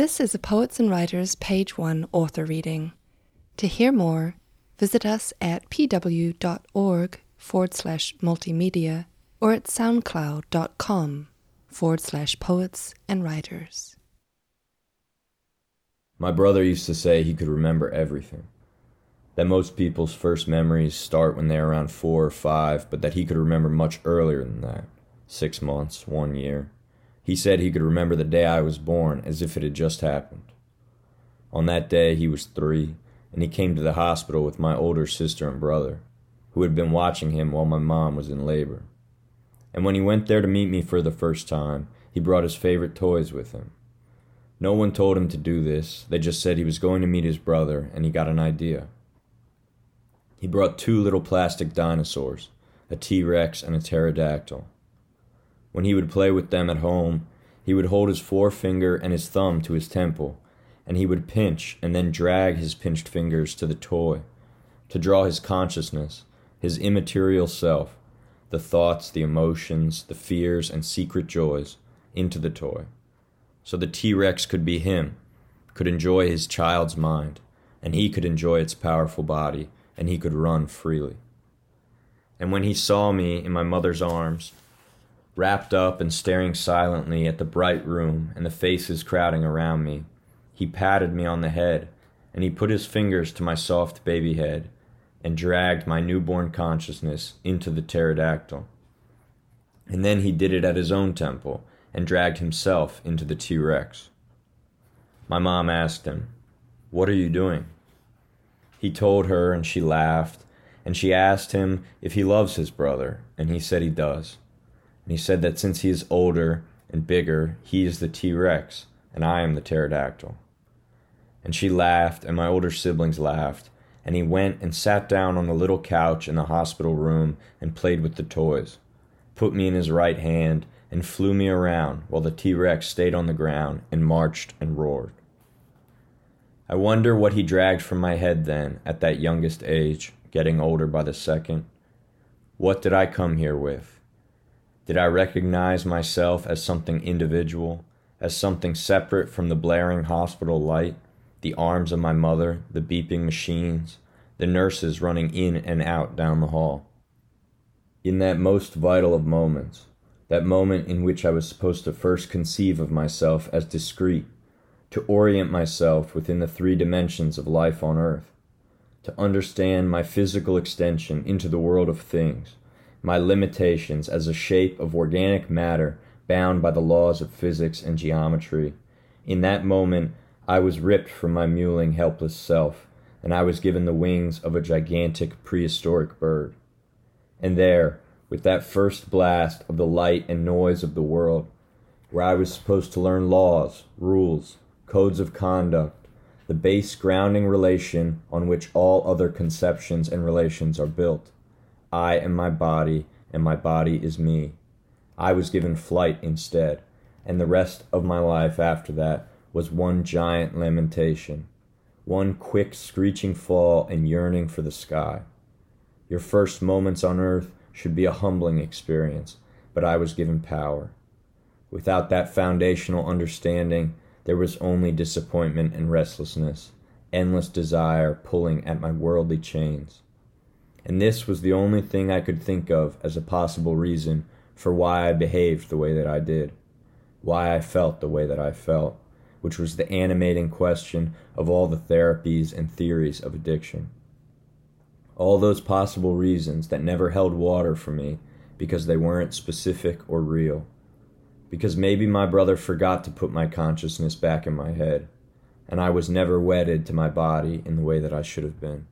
This is a Poets and Writers Page 1 author reading. To hear more, visit us at pw.org forward slash multimedia or at soundcloud.com forward slash poets and writers. My brother used to say he could remember everything. That most people's first memories start when they're around four or five, but that he could remember much earlier than that six months, one year. He said he could remember the day I was born as if it had just happened. On that day, he was three, and he came to the hospital with my older sister and brother, who had been watching him while my mom was in labor. And when he went there to meet me for the first time, he brought his favorite toys with him. No one told him to do this, they just said he was going to meet his brother, and he got an idea. He brought two little plastic dinosaurs, a T Rex and a pterodactyl. When he would play with them at home, he would hold his forefinger and his thumb to his temple, and he would pinch and then drag his pinched fingers to the toy, to draw his consciousness, his immaterial self, the thoughts, the emotions, the fears, and secret joys, into the toy. So the T Rex could be him, could enjoy his child's mind, and he could enjoy its powerful body, and he could run freely. And when he saw me in my mother's arms, wrapped up and staring silently at the bright room and the faces crowding around me. He patted me on the head, and he put his fingers to my soft baby head and dragged my newborn consciousness into the pterodactyl. And then he did it at his own temple and dragged himself into the T Rex. My mom asked him, What are you doing? He told her, and she laughed, and she asked him if he loves his brother, and he said he does. And he said that since he is older and bigger, he is the T Rex, and I am the pterodactyl. And she laughed, and my older siblings laughed, and he went and sat down on the little couch in the hospital room and played with the toys, put me in his right hand, and flew me around while the T Rex stayed on the ground and marched and roared. I wonder what he dragged from my head then, at that youngest age, getting older by the second. What did I come here with? Did I recognize myself as something individual, as something separate from the blaring hospital light, the arms of my mother, the beeping machines, the nurses running in and out down the hall? In that most vital of moments, that moment in which I was supposed to first conceive of myself as discrete, to orient myself within the three dimensions of life on earth, to understand my physical extension into the world of things, my limitations as a shape of organic matter bound by the laws of physics and geometry. In that moment, I was ripped from my mewling, helpless self, and I was given the wings of a gigantic prehistoric bird. And there, with that first blast of the light and noise of the world, where I was supposed to learn laws, rules, codes of conduct, the base grounding relation on which all other conceptions and relations are built. I am my body, and my body is me. I was given flight instead, and the rest of my life after that was one giant lamentation, one quick screeching fall and yearning for the sky. Your first moments on earth should be a humbling experience, but I was given power. Without that foundational understanding, there was only disappointment and restlessness, endless desire pulling at my worldly chains and this was the only thing I could think of as a possible reason for why I behaved the way that I did, why I felt the way that I felt, which was the animating question of all the therapies and theories of addiction. All those possible reasons that never held water for me because they weren't specific or real. Because maybe my brother forgot to put my consciousness back in my head, and I was never wedded to my body in the way that I should have been.